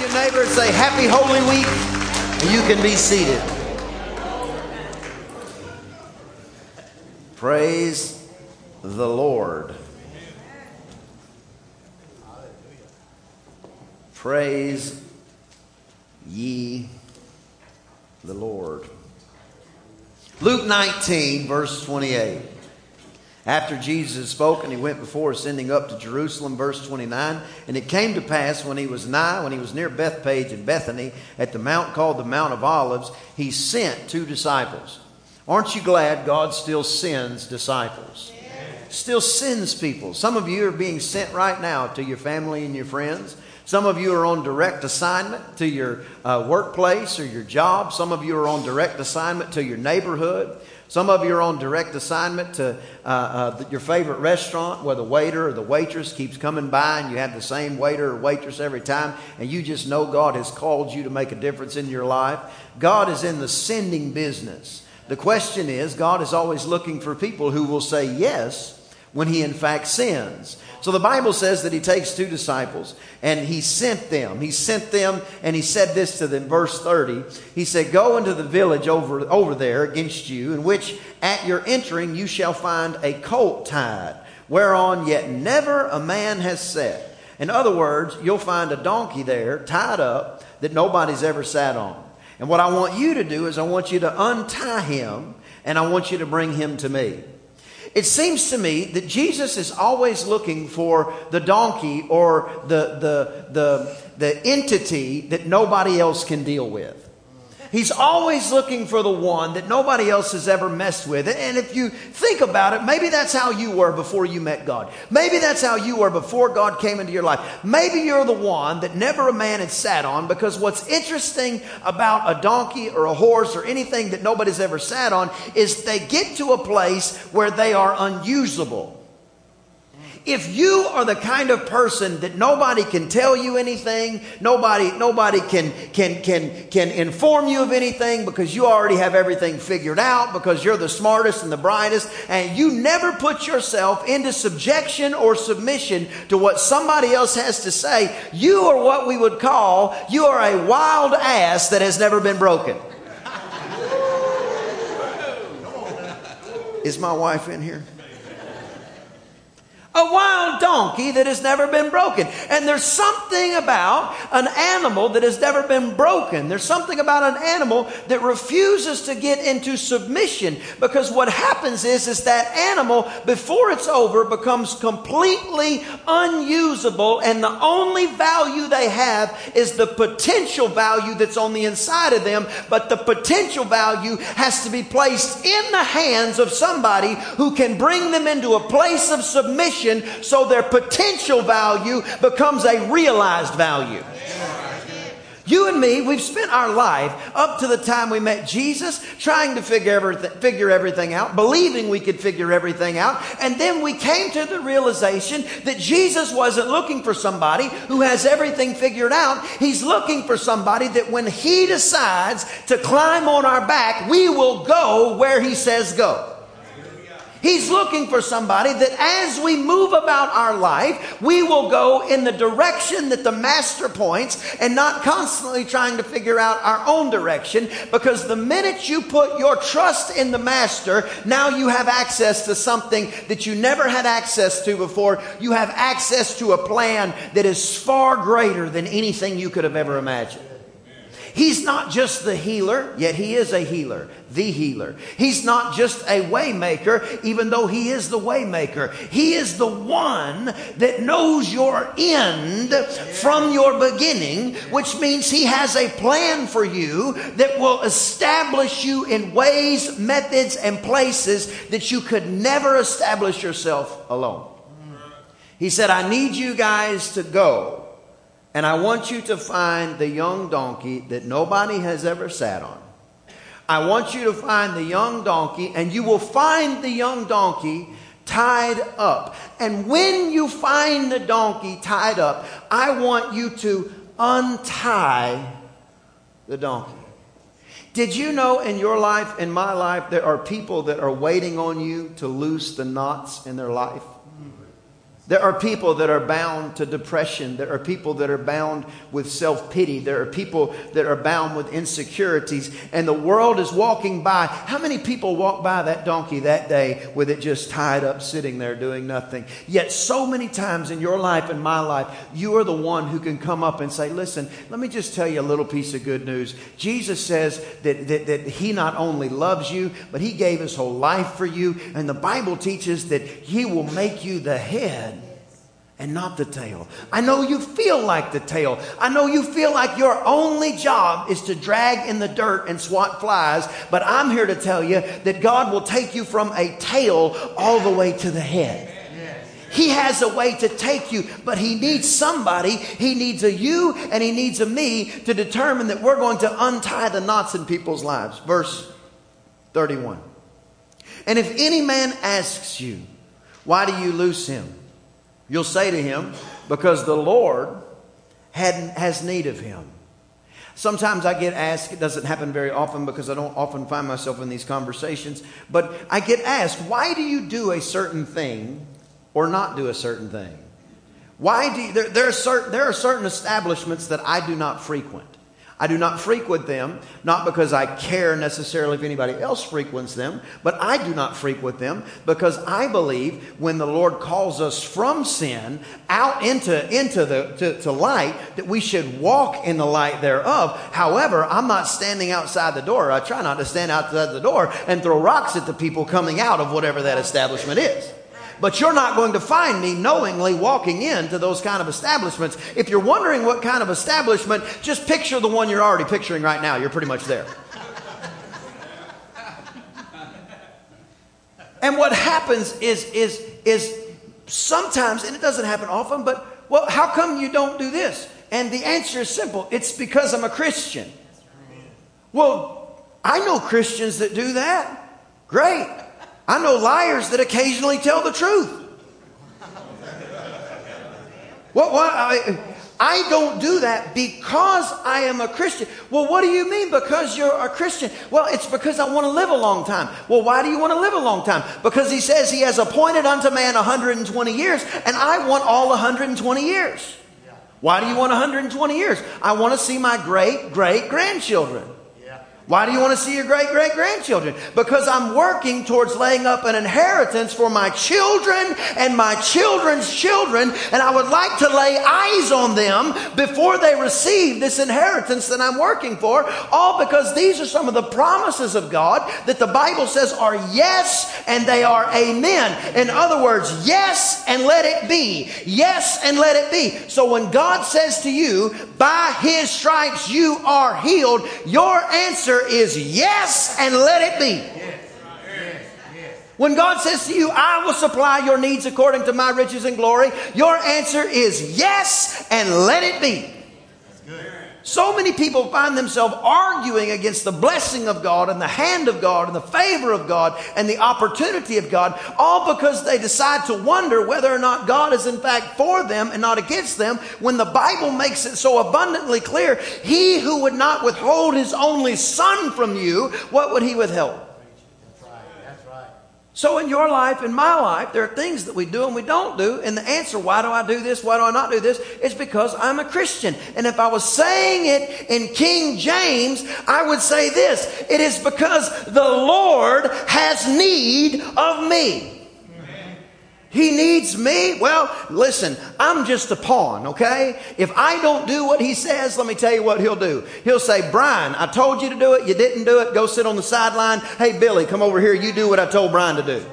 Your neighbor say, Happy Holy Week, and you can be seated. Praise the Lord. Praise ye the Lord. Luke 19, verse 28. After Jesus spoke and he went before ascending up to Jerusalem, verse 29, and it came to pass when he was nigh, when he was near Bethphage and Bethany, at the mount called the Mount of Olives, he sent two disciples. Aren't you glad God still sends disciples? Still sends people. Some of you are being sent right now to your family and your friends. Some of you are on direct assignment to your uh, workplace or your job. Some of you are on direct assignment to your neighborhood. Some of you are on direct assignment to uh, uh, your favorite restaurant where the waiter or the waitress keeps coming by and you have the same waiter or waitress every time and you just know God has called you to make a difference in your life. God is in the sending business. The question is, God is always looking for people who will say yes when He in fact sins. So the Bible says that he takes two disciples and he sent them. He sent them and he said this to them, verse 30. He said, Go into the village over, over there against you, in which at your entering you shall find a colt tied, whereon yet never a man has sat. In other words, you'll find a donkey there tied up that nobody's ever sat on. And what I want you to do is I want you to untie him and I want you to bring him to me. It seems to me that Jesus is always looking for the donkey or the, the, the, the entity that nobody else can deal with. He's always looking for the one that nobody else has ever messed with. And if you think about it, maybe that's how you were before you met God. Maybe that's how you were before God came into your life. Maybe you're the one that never a man had sat on because what's interesting about a donkey or a horse or anything that nobody's ever sat on is they get to a place where they are unusable. If you are the kind of person that nobody can tell you anything, nobody, nobody can, can, can, can inform you of anything because you already have everything figured out because you're the smartest and the brightest and you never put yourself into subjection or submission to what somebody else has to say, you are what we would call, you are a wild ass that has never been broken. Is my wife in here? A wild donkey that has never been broken. And there's something about an animal that has never been broken. There's something about an animal that refuses to get into submission because what happens is, is that animal, before it's over, becomes completely unusable and the only value they have is the potential value that's on the inside of them, but the potential value has to be placed in the hands of somebody who can bring them into a place of submission so their potential value becomes a realized value. You and me, we've spent our life up to the time we met Jesus trying to figure everything, figure everything out, believing we could figure everything out. And then we came to the realization that Jesus wasn't looking for somebody who has everything figured out. He's looking for somebody that when he decides to climb on our back, we will go where he says go. He's looking for somebody that as we move about our life, we will go in the direction that the master points and not constantly trying to figure out our own direction because the minute you put your trust in the master, now you have access to something that you never had access to before. You have access to a plan that is far greater than anything you could have ever imagined. He's not just the healer, yet he is a healer, the healer. He's not just a waymaker, even though he is the waymaker. He is the one that knows your end from your beginning, which means he has a plan for you that will establish you in ways, methods, and places that you could never establish yourself alone. He said, I need you guys to go And I want you to find the young donkey that nobody has ever sat on. I want you to find the young donkey, and you will find the young donkey tied up. And when you find the donkey tied up, I want you to untie the donkey. Did you know in your life, in my life, there are people that are waiting on you to loose the knots in their life? There are people that are bound to depression. There are people that are bound with self pity. There are people that are bound with insecurities. And the world is walking by. How many people walked by that donkey that day with it just tied up, sitting there doing nothing? Yet, so many times in your life and my life, you are the one who can come up and say, Listen, let me just tell you a little piece of good news. Jesus says that, that, that He not only loves you, but He gave His whole life for you. And the Bible teaches that He will make you the head and not the tail. I know you feel like the tail. I know you feel like your only job is to drag in the dirt and swat flies, but I'm here to tell you that God will take you from a tail all the way to the head. He has a way to take you, but He needs somebody. He needs a you and He needs a me to determine that we're going to untie the knots in people's lives. Verse 31. And if any man asks you, why do you loose him? You'll say to him, Because the Lord had, has need of him. Sometimes I get asked, it doesn't happen very often because I don't often find myself in these conversations, but I get asked, why do you do a certain thing or not do a certain thing? Why do you, there, there, are certain, there are certain establishments that I do not frequent. I do not frequent them, not because I care necessarily if anybody else frequents them, but I do not frequent them because I believe when the Lord calls us from sin out into, into the to, to light, that we should walk in the light thereof. However, I'm not standing outside the door. I try not to stand outside the door and throw rocks at the people coming out of whatever that establishment is. But you're not going to find me knowingly walking into those kind of establishments. If you're wondering what kind of establishment, just picture the one you're already picturing right now. You're pretty much there. and what happens is, is, is sometimes, and it doesn't happen often, but well, how come you don't do this? And the answer is simple it's because I'm a Christian. Well, I know Christians that do that. Great. I know liars that occasionally tell the truth. What, what, I, I don't do that because I am a Christian. Well, what do you mean because you're a Christian? Well, it's because I want to live a long time. Well, why do you want to live a long time? Because he says he has appointed unto man 120 years, and I want all 120 years. Why do you want 120 years? I want to see my great great grandchildren. Why do you want to see your great great grandchildren? Because I'm working towards laying up an inheritance for my children and my children's children, and I would like to lay eyes on them before they receive this inheritance that I'm working for. All because these are some of the promises of God that the Bible says are yes and they are amen. In other words, yes and let it be. Yes and let it be. So when God says to you, by his stripes you are healed, your answer answer is yes and let it be. When God says to you, I will supply your needs according to my riches and glory, your answer is yes and let it be. So many people find themselves arguing against the blessing of God and the hand of God and the favor of God and the opportunity of God, all because they decide to wonder whether or not God is in fact for them and not against them, when the Bible makes it so abundantly clear He who would not withhold His only Son from you, what would He withhold? So, in your life, in my life, there are things that we do and we don't do. And the answer, why do I do this? Why do I not do this? Is because I'm a Christian. And if I was saying it in King James, I would say this It is because the Lord has need of me. He needs me. Well, listen, I'm just a pawn, okay? If I don't do what he says, let me tell you what he'll do. He'll say, Brian, I told you to do it. You didn't do it. Go sit on the sideline. Hey, Billy, come over here. You do what I told Brian to do.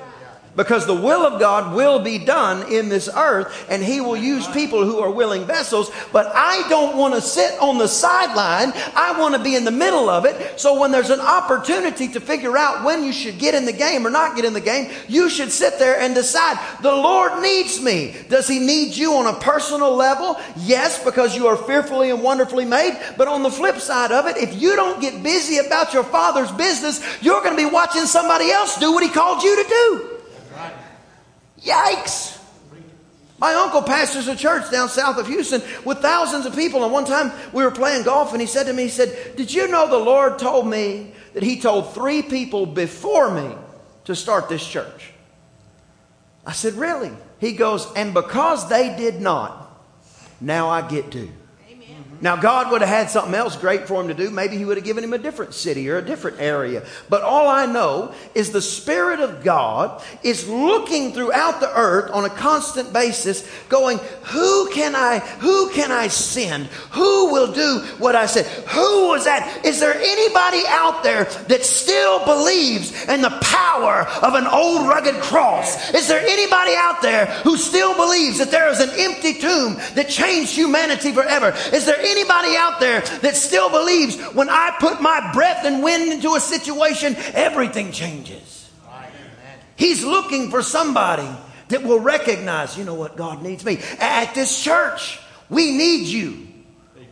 Because the will of God will be done in this earth, and He will use people who are willing vessels. But I don't want to sit on the sideline. I want to be in the middle of it. So when there's an opportunity to figure out when you should get in the game or not get in the game, you should sit there and decide, the Lord needs me. Does He need you on a personal level? Yes, because you are fearfully and wonderfully made. But on the flip side of it, if you don't get busy about your Father's business, you're going to be watching somebody else do what He called you to do. Yikes! My uncle pastors a church down south of Houston with thousands of people. And one time we were playing golf and he said to me, he said, Did you know the Lord told me that he told three people before me to start this church? I said, Really? He goes, And because they did not, now I get to. Now, God would have had something else great for him to do. Maybe he would have given him a different city or a different area. But all I know is the Spirit of God is looking throughout the earth on a constant basis, going, Who can I, who can I send? Who will do what I said? Who was that? Is there anybody out there that still believes in the power of an old rugged cross? Is there anybody out there who still believes that there is an empty tomb that changed humanity forever? Is there anybody out there that still believes when I put my breath and wind into a situation, everything changes? He's looking for somebody that will recognize, you know what, God needs me. At this church, we need you.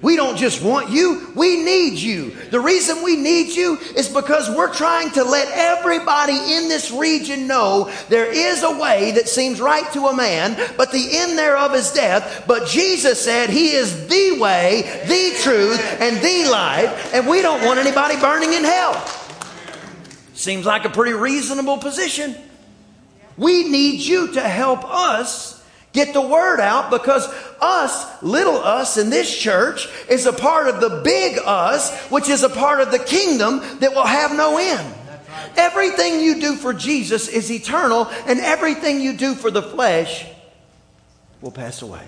We don't just want you, we need you. The reason we need you is because we're trying to let everybody in this region know there is a way that seems right to a man, but the end thereof is death. But Jesus said he is the way, the truth, and the life, and we don't want anybody burning in hell. Seems like a pretty reasonable position. We need you to help us Get the word out because us, little us in this church, is a part of the big us, which is a part of the kingdom that will have no end. Everything you do for Jesus is eternal, and everything you do for the flesh will pass away.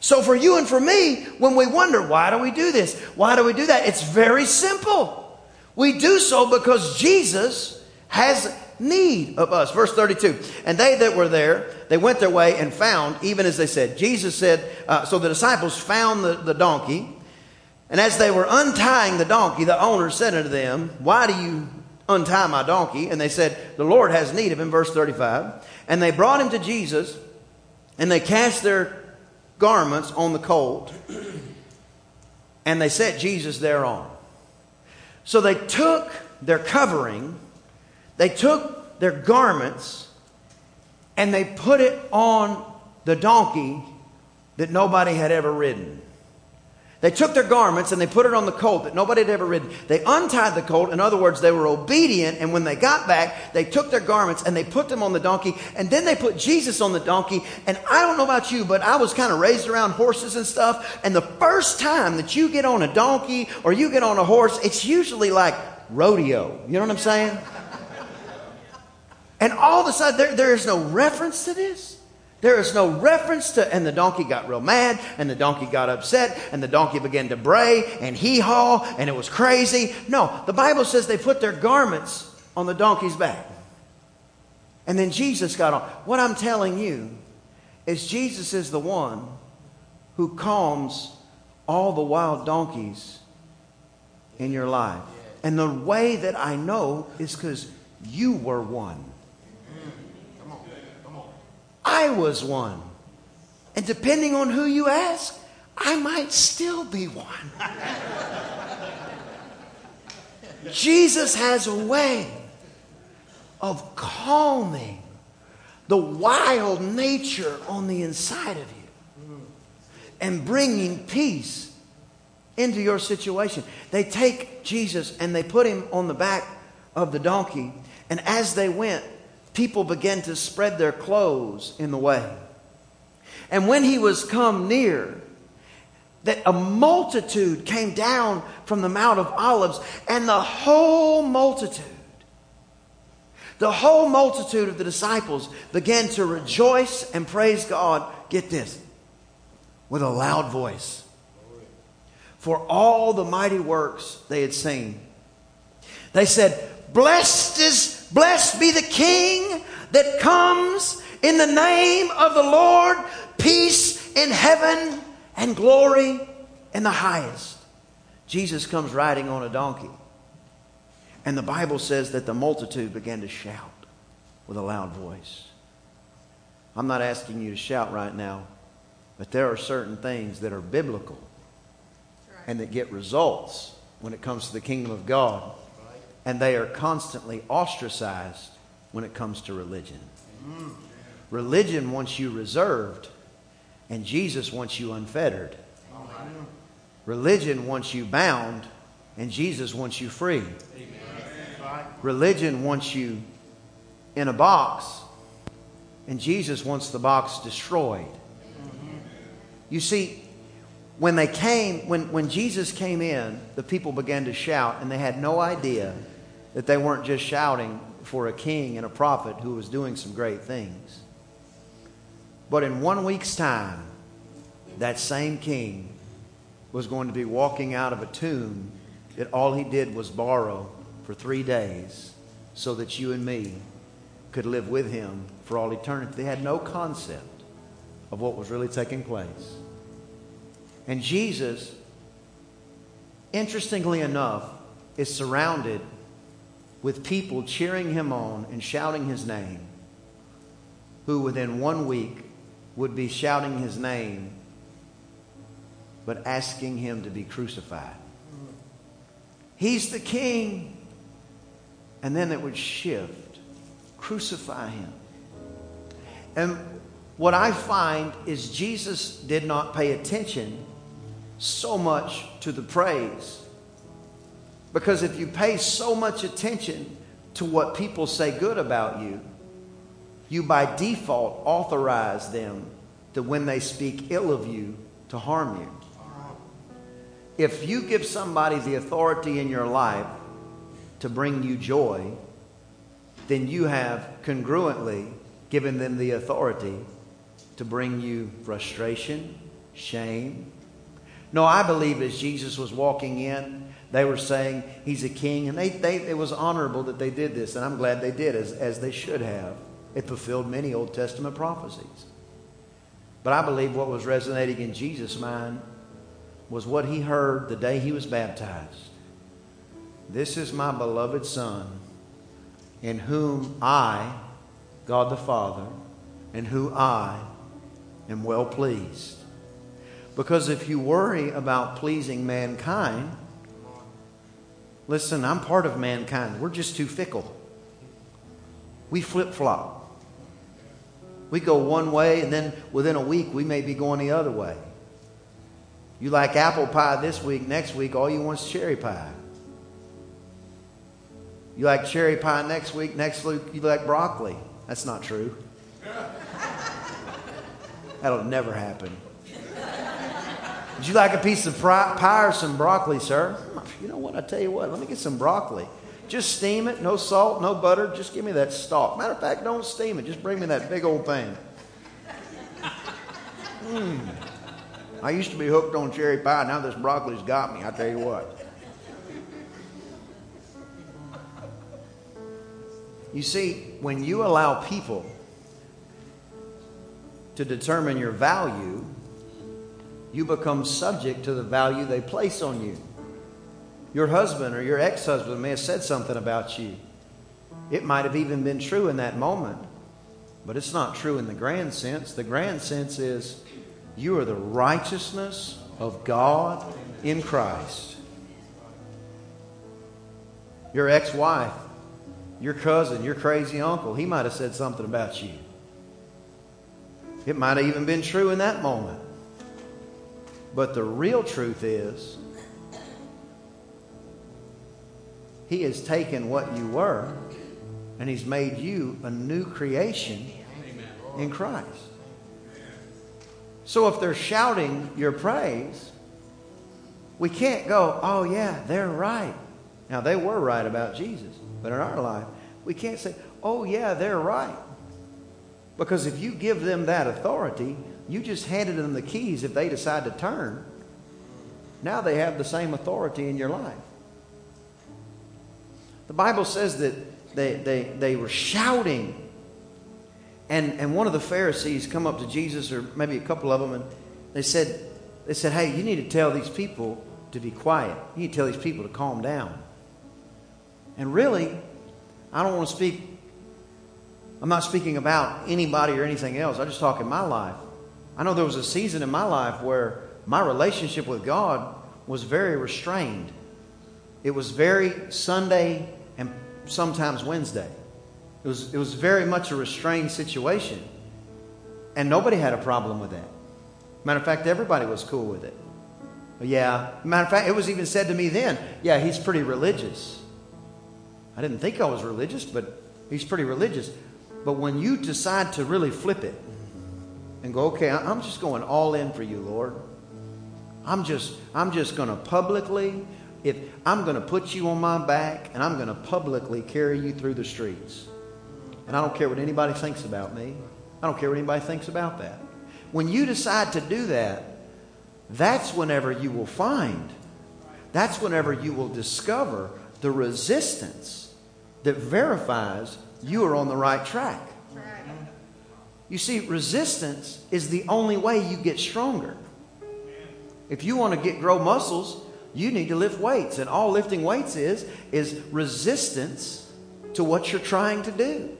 So, for you and for me, when we wonder, why do we do this? Why do we do that? It's very simple. We do so because Jesus has need of us. Verse 32 And they that were there, they went their way and found, even as they said. Jesus said, uh, So the disciples found the, the donkey. And as they were untying the donkey, the owner said unto them, Why do you untie my donkey? And they said, The Lord has need of him. Verse 35. And they brought him to Jesus, and they cast their garments on the colt, and they set Jesus thereon. So they took their covering they took their garments and they put it on the donkey that nobody had ever ridden. They took their garments and they put it on the colt that nobody had ever ridden. They untied the colt. In other words, they were obedient. And when they got back, they took their garments and they put them on the donkey. And then they put Jesus on the donkey. And I don't know about you, but I was kind of raised around horses and stuff. And the first time that you get on a donkey or you get on a horse, it's usually like rodeo. You know what I'm saying? All of a sudden, there, there is no reference to this. There is no reference to, and the donkey got real mad, and the donkey got upset, and the donkey began to bray and hee haw, and it was crazy. No, the Bible says they put their garments on the donkey's back. And then Jesus got on. What I'm telling you is Jesus is the one who calms all the wild donkeys in your life. And the way that I know is because you were one. I was one. And depending on who you ask, I might still be one. Jesus has a way of calming the wild nature on the inside of you and bringing peace into your situation. They take Jesus and they put him on the back of the donkey, and as they went, people began to spread their clothes in the way. And when he was come near, that a multitude came down from the Mount of Olives, and the whole multitude, the whole multitude of the disciples began to rejoice and praise God. Get this, with a loud voice. For all the mighty works they had seen. They said, Blessed is Blessed be the King that comes in the name of the Lord, peace in heaven and glory in the highest. Jesus comes riding on a donkey. And the Bible says that the multitude began to shout with a loud voice. I'm not asking you to shout right now, but there are certain things that are biblical and that get results when it comes to the kingdom of God. And they are constantly ostracized when it comes to religion. Religion wants you reserved, and Jesus wants you unfettered. Religion wants you bound, and Jesus wants you free. Religion wants you in a box, and Jesus wants the box destroyed. You see, when they came, when, when Jesus came in, the people began to shout, and they had no idea that they weren't just shouting for a king and a prophet who was doing some great things. But in one week's time, that same king was going to be walking out of a tomb that all he did was borrow for three days so that you and me could live with him for all eternity. They had no concept of what was really taking place. And Jesus, interestingly enough, is surrounded with people cheering him on and shouting his name, who within one week would be shouting his name but asking him to be crucified. He's the king. And then it would shift. Crucify him. And what I find is Jesus did not pay attention so much to the praise. Because if you pay so much attention to what people say good about you, you by default authorize them to when they speak ill of you to harm you. If you give somebody the authority in your life to bring you joy, then you have congruently given them the authority to bring you frustration, shame. No, I believe as Jesus was walking in, they were saying he's a king, and they, they, it was honorable that they did this, and I'm glad they did, as, as they should have. It fulfilled many Old Testament prophecies. But I believe what was resonating in Jesus' mind was what he heard the day he was baptized. This is my beloved Son, in whom I, God the Father, in whom I am well pleased. Because if you worry about pleasing mankind, listen, I'm part of mankind. We're just too fickle. We flip flop. We go one way, and then within a week, we may be going the other way. You like apple pie this week, next week, all you want is cherry pie. You like cherry pie next week, next week, you like broccoli. That's not true. That'll never happen. Would you like a piece of pie or some broccoli, sir? You know what? I tell you what, let me get some broccoli. Just steam it, no salt, no butter. Just give me that stalk. Matter of fact, don't steam it. Just bring me that big old thing. Mmm. I used to be hooked on cherry pie. Now this broccoli's got me. I tell you what. You see, when you allow people to determine your value, you become subject to the value they place on you. Your husband or your ex husband may have said something about you. It might have even been true in that moment, but it's not true in the grand sense. The grand sense is you are the righteousness of God in Christ. Your ex wife, your cousin, your crazy uncle, he might have said something about you. It might have even been true in that moment. But the real truth is, He has taken what you were and He's made you a new creation in Christ. So if they're shouting your praise, we can't go, oh, yeah, they're right. Now, they were right about Jesus, but in our life, we can't say, oh, yeah, they're right. Because if you give them that authority, you just handed them the keys if they decide to turn. Now they have the same authority in your life. The Bible says that they, they, they were shouting And, and one of the Pharisees come up to Jesus, or maybe a couple of them, and they said, they said, Hey, you need to tell these people to be quiet. You need to tell these people to calm down. And really, I don't want to speak, I'm not speaking about anybody or anything else. I just talk in my life. I know there was a season in my life where my relationship with God was very restrained. It was very Sunday and sometimes Wednesday. It was, it was very much a restrained situation. And nobody had a problem with that. Matter of fact, everybody was cool with it. Yeah. Matter of fact, it was even said to me then, yeah, he's pretty religious. I didn't think I was religious, but he's pretty religious. But when you decide to really flip it and go, okay, I'm just going all in for you, Lord. I'm just, I'm just going to publicly, if I'm going to put you on my back and I'm going to publicly carry you through the streets. And I don't care what anybody thinks about me. I don't care what anybody thinks about that. When you decide to do that, that's whenever you will find, that's whenever you will discover the resistance that verifies you are on the right track. You see, resistance is the only way you get stronger. If you want to get grow muscles, you need to lift weights. And all lifting weights is is resistance to what you're trying to do.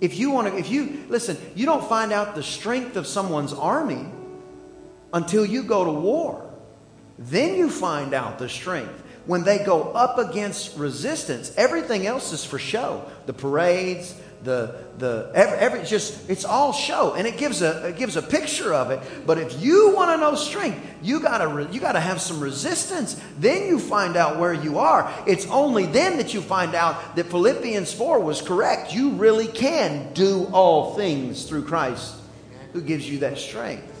If you want to if you listen, you don't find out the strength of someone's army until you go to war. Then you find out the strength. When they go up against resistance, everything else is for show. The parades, the the every, every, just it's all show and it gives a it gives a picture of it. But if you want to know strength you got to you got to have some resistance. Then you find out where you are. It's only then that you find out that Philippians 4 was correct. You really can do all things through Christ who gives you that strength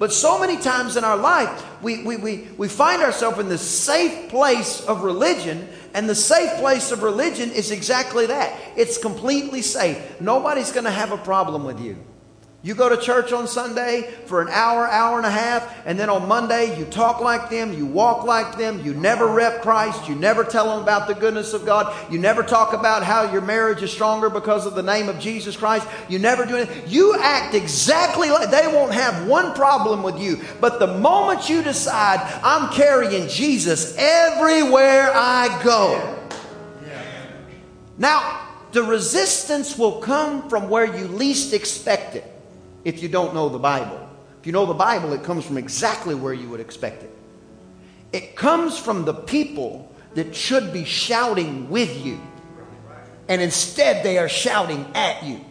but so many times in our life, we, we, we, we find ourselves in the safe place of religion, and the safe place of religion is exactly that. It's completely safe. Nobody's going to have a problem with you. You go to church on Sunday for an hour, hour and a half, and then on Monday you talk like them, you walk like them, you never rep Christ, you never tell them about the goodness of God, you never talk about how your marriage is stronger because of the name of Jesus Christ, you never do anything. You act exactly like they won't have one problem with you. But the moment you decide, I'm carrying Jesus everywhere I go. Now, the resistance will come from where you least expect it if you don't know the Bible. If you know the Bible, it comes from exactly where you would expect it. It comes from the people that should be shouting with you, and instead they are shouting at you.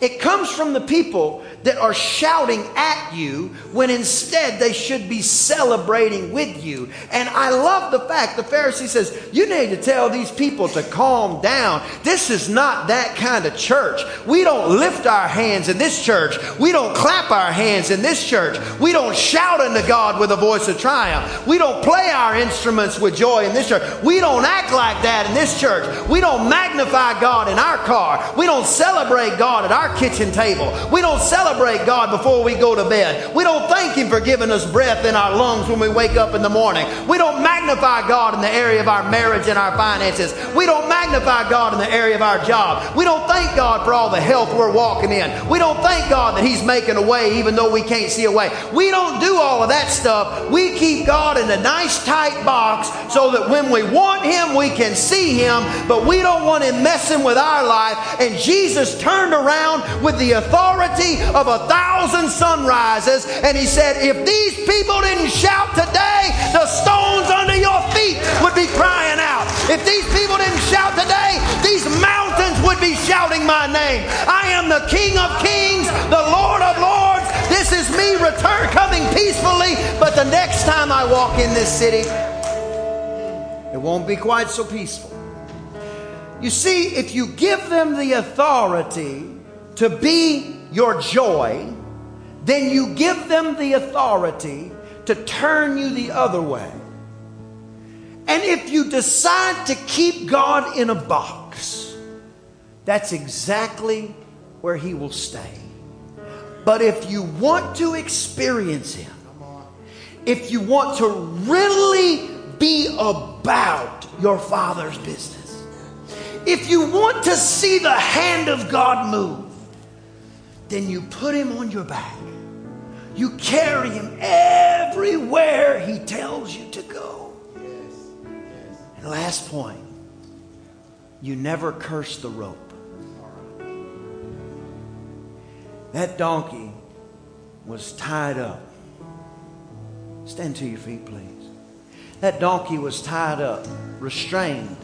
It comes from the people that are shouting at you when instead they should be celebrating with you. And I love the fact the Pharisee says, You need to tell these people to calm down. This is not that kind of church. We don't lift our hands in this church. We don't clap our hands in this church. We don't shout unto God with a voice of triumph. We don't play our instruments with joy in this church. We don't act like that in this church. We don't magnify God in our car. We don't celebrate God at our kitchen table. We don't celebrate celebrate God before we go to bed. We don't thank Him for giving us breath in our lungs when we wake up in the morning. We don't magnify God in the area of our marriage and our finances. We don't magnify God in the area of our job. We don't thank God for all the health we're walking in. We don't thank God that He's making a way even though we can't see a way. We don't do all of that stuff. We keep God in a nice tight box so that when we want Him, we can see Him, but we don't want Him messing with our life. And Jesus turned around with the authority of of a thousand sunrises. And he said, If these people didn't shout today, the stones under your feet would be crying out. If these people didn't shout today, these mountains would be shouting my name. I am the King of Kings, the Lord of Lords. This is me return coming peacefully. But the next time I walk in this city, it won't be quite so peaceful. You see, if you give them the authority to be your joy, then you give them the authority to turn you the other way. And if you decide to keep God in a box, that's exactly where He will stay. But if you want to experience Him, if you want to really be about your Father's business, If you want to see the hand of God move, then you put him on your back. You carry him everywhere he tells you to go. And last point, you never curse the rope. That donkey was tied up. Stand to your feet, please. That donkey was tied up, restrained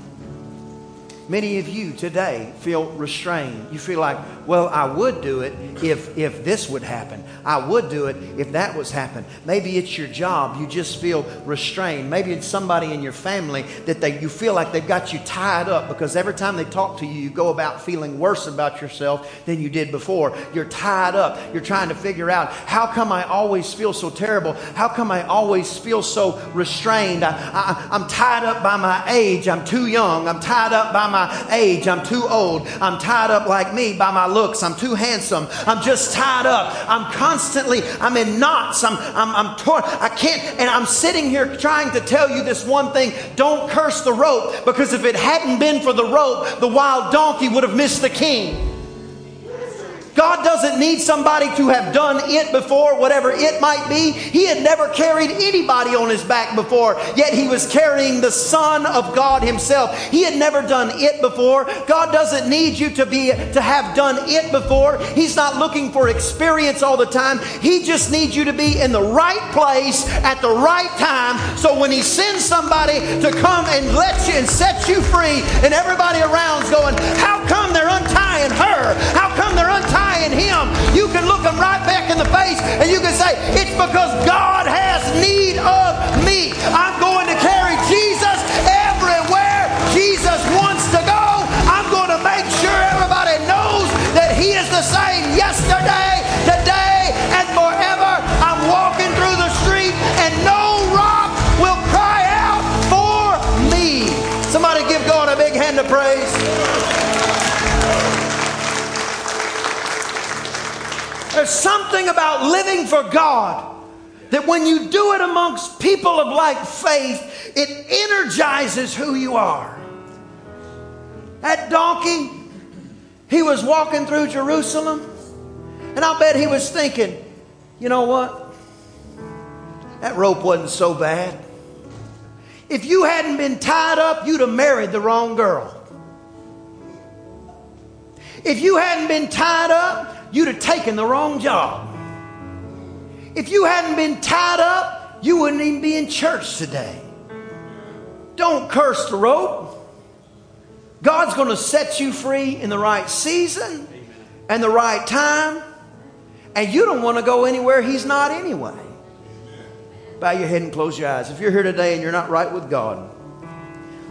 Many of you today feel restrained. You feel like, well, I would do it if, if this would happen. I would do it if that was happen. Maybe it's your job. You just feel restrained. Maybe it's somebody in your family that they, you feel like they've got you tied up because every time they talk to you, you go about feeling worse about yourself than you did before. You're tied up. You're trying to figure out how come I always feel so terrible? How come I always feel so restrained? I, I, I'm tied up by my age. I'm too young. I'm tied up by my my age. I'm too old. I'm tied up like me by my looks. I'm too handsome. I'm just tied up. I'm constantly, I'm in knots. I'm, I'm, I'm torn. I can't, and I'm sitting here trying to tell you this one thing. Don't curse the rope because if it hadn't been for the rope, the wild donkey would have missed the king. God doesn't need somebody to have done it before, whatever it might be. He had never carried anybody on his back before, yet he was carrying the Son of God himself. He had never done it before. God doesn't need you to be to have done it before. He's not looking for experience all the time. He just needs you to be in the right place at the right time. So when he sends somebody to come and let you and set you free, and everybody around's going, How come they're untying her? How come they're untying? In Him, you can look Him right back in the face and you can say, It's because God has need of me. I'm going to carry Jesus everywhere Jesus wants to go. I'm going to make sure everybody knows that He is the same yesterday, today, and forever. I'm walking through the street and no rock will cry out for me. Somebody give God a big hand of praise. There's something about living for God that when you do it amongst people of like faith, it energizes who you are. That donkey, he was walking through Jerusalem, and I'll bet he was thinking, you know what? That rope wasn't so bad. If you hadn't been tied up, you'd have married the wrong girl. If you hadn't been tied up, you'd have taken the wrong job. If you hadn't been tied up, you wouldn't even be in church today. Don't curse the rope. God's going to set you free in the right season and the right time. And you don't want to go anywhere He's not anyway. Bow your head and close your eyes. If you're here today and you're not right with God,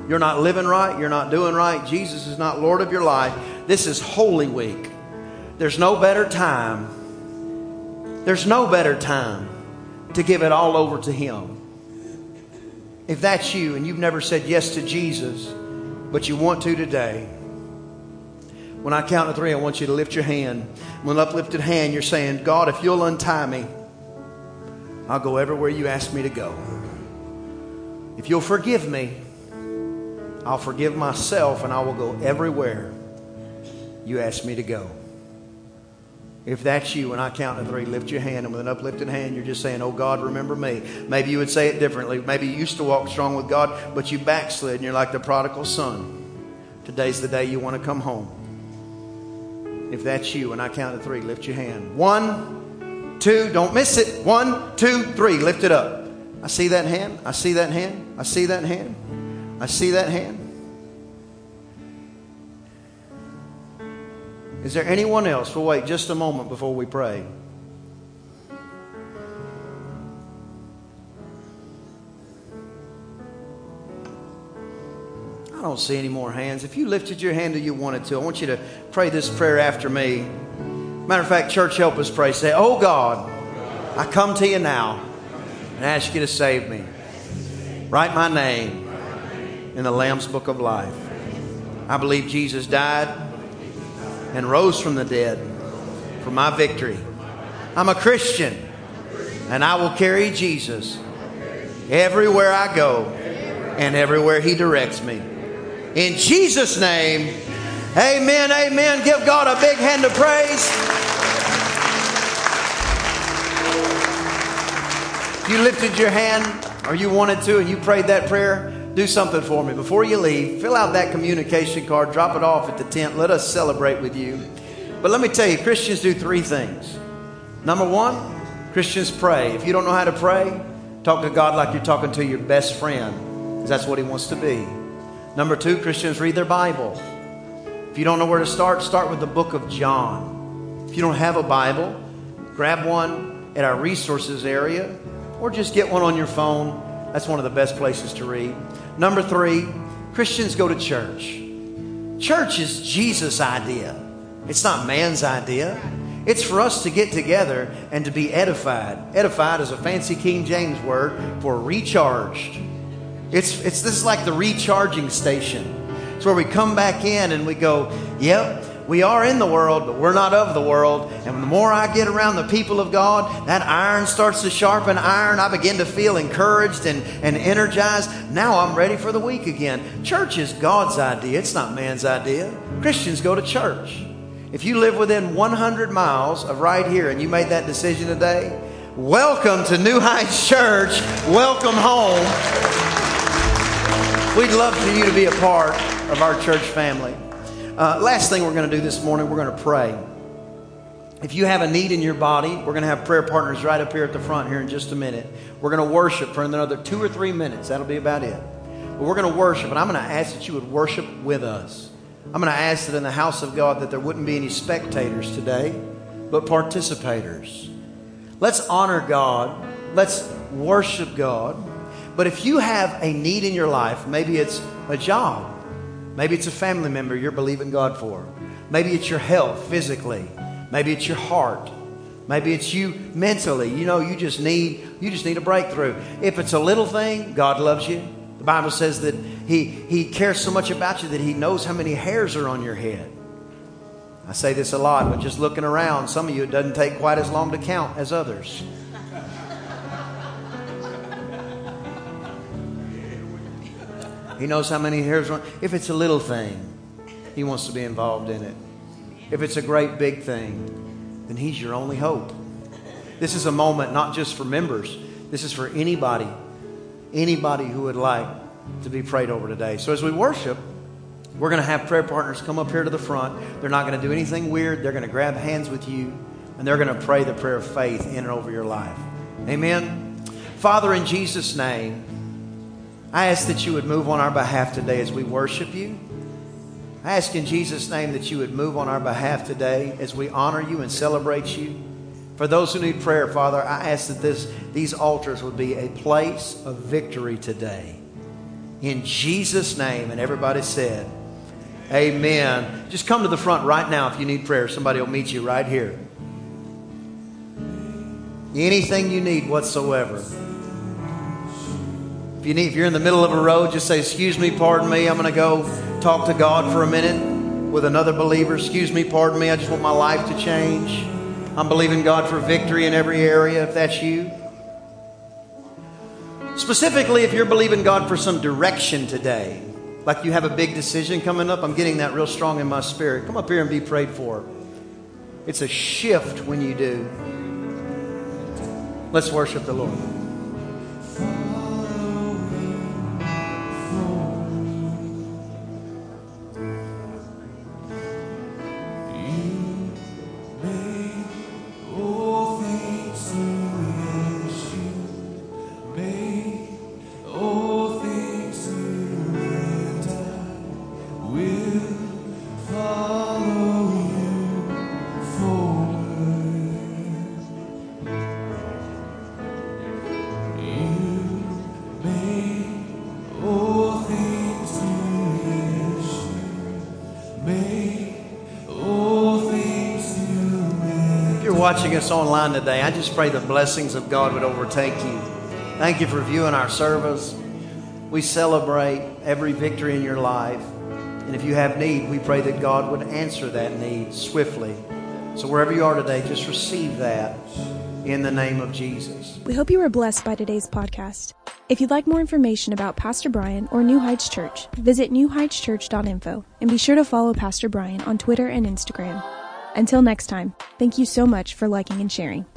you're not living right, you're not doing right, Jesus is not Lord of your life, this is Holy Week. There's no better time. There's no better time to give it all over to Him. If that's you and you've never said yes to Jesus, but you want to today, when I count to three, I want you to lift your hand. When uplifted hand, you're saying, God, if you'll untie me, I'll go everywhere you ask me to go. If you'll forgive me, I'll forgive myself and I will go everywhere you ask me to go. If that's you, when I count to three, lift your hand, and with an uplifted hand, you're just saying, Oh God, remember me. Maybe you would say it differently. Maybe you used to walk strong with God, but you backslid, and you're like the prodigal son. Today's the day you want to come home. If that's you, when I count to three, lift your hand. One, two, don't miss it. One, two, three, lift it up. I see that hand. I see that hand. I see that hand. I see that hand. Is there anyone else? We'll wait just a moment before we pray. I don't see any more hands. If you lifted your hand or you wanted to, I want you to pray this prayer after me. Matter of fact, church, help us pray. Say, Oh God, I come to you now and ask you to save me. Write my name in the Lamb's Book of Life. I believe Jesus died and rose from the dead for my victory. I'm a Christian and I will carry Jesus everywhere I go and everywhere He directs me. In Jesus' name, amen, amen. Give God a big hand of praise. You lifted your hand or you wanted to and you prayed that prayer, do something for me. Before you leave, fill out that communication card, drop it off at the tent. Let us celebrate with you. But let me tell you, Christians do three things. Number one, Christians pray. If you don't know how to pray, talk to God like you're talking to your best friend, because that's what He wants to be. Number two, Christians read their Bible. If you don't know where to start, start with the book of John. If you don't have a Bible, grab one at our resources area or just get one on your phone. That's one of the best places to read. Number three, Christians go to church. Church is Jesus' idea, it's not man's idea. It's for us to get together and to be edified. Edified is a fancy King James word for recharged. It's, it's this is like the recharging station. It's where we come back in and we go, yep, we are in the world, but we're not of the world. And the more I get around the people of God, that iron starts to sharpen iron. I begin to feel encouraged and, and energized. Now I'm ready for the week again. Church is God's idea, it's not man's idea. Christians go to church. If you live within 100 miles of right here and you made that decision today, welcome to New Heights Church. Welcome home. We'd love for you to be a part of our church family. Uh, last thing we're going to do this morning, we're going to pray. If you have a need in your body, we're going to have prayer partners right up here at the front here in just a minute. We're going to worship for another two or three minutes. That'll be about it. But we're going to worship, and I'm going to ask that you would worship with us. I'm going to ask that in the house of God that there wouldn't be any spectators today, but participators. Let's honor God. Let's worship God. But if you have a need in your life, maybe it's a job, Maybe it's a family member you're believing God for. Maybe it's your health physically. Maybe it's your heart. Maybe it's you mentally. You know, you just need you just need a breakthrough. If it's a little thing, God loves you. The Bible says that he he cares so much about you that he knows how many hairs are on your head. I say this a lot, but just looking around, some of you it doesn't take quite as long to count as others. He knows how many hairs are. If it's a little thing, He wants to be involved in it. If it's a great big thing, then He's your only hope. This is a moment not just for members, this is for anybody, anybody who would like to be prayed over today. So as we worship, we're going to have prayer partners come up here to the front. They're not going to do anything weird. They're going to grab hands with you and they're going to pray the prayer of faith in and over your life. Amen. Father, in Jesus' name, I ask that you would move on our behalf today as we worship you. I ask in Jesus' name that you would move on our behalf today as we honor you and celebrate you. For those who need prayer, Father, I ask that this, these altars would be a place of victory today. In Jesus' name. And everybody said, Amen. Just come to the front right now if you need prayer. Somebody will meet you right here. Anything you need whatsoever you need, if you're in the middle of a road, just say, Excuse me, pardon me. I'm going to go talk to God for a minute with another believer. Excuse me, pardon me. I just want my life to change. I'm believing God for victory in every area, if that's you. Specifically, if you're believing God for some direction today, like you have a big decision coming up, I'm getting that real strong in my spirit. Come up here and be prayed for. It's a shift when you do. Let's worship the Lord. watching us online today, I just pray the blessings of God would overtake you. Thank you for viewing our service. We celebrate every victory in your life. And if you have need, we pray that God would answer that need swiftly. So wherever you are today, just receive that in the name of Jesus. We hope you were blessed by today's podcast. If you'd like more information about Pastor Brian or New Heights Church, visit newheightschurch.info and be sure to follow Pastor Brian on Twitter and Instagram. Until next time, thank you so much for liking and sharing.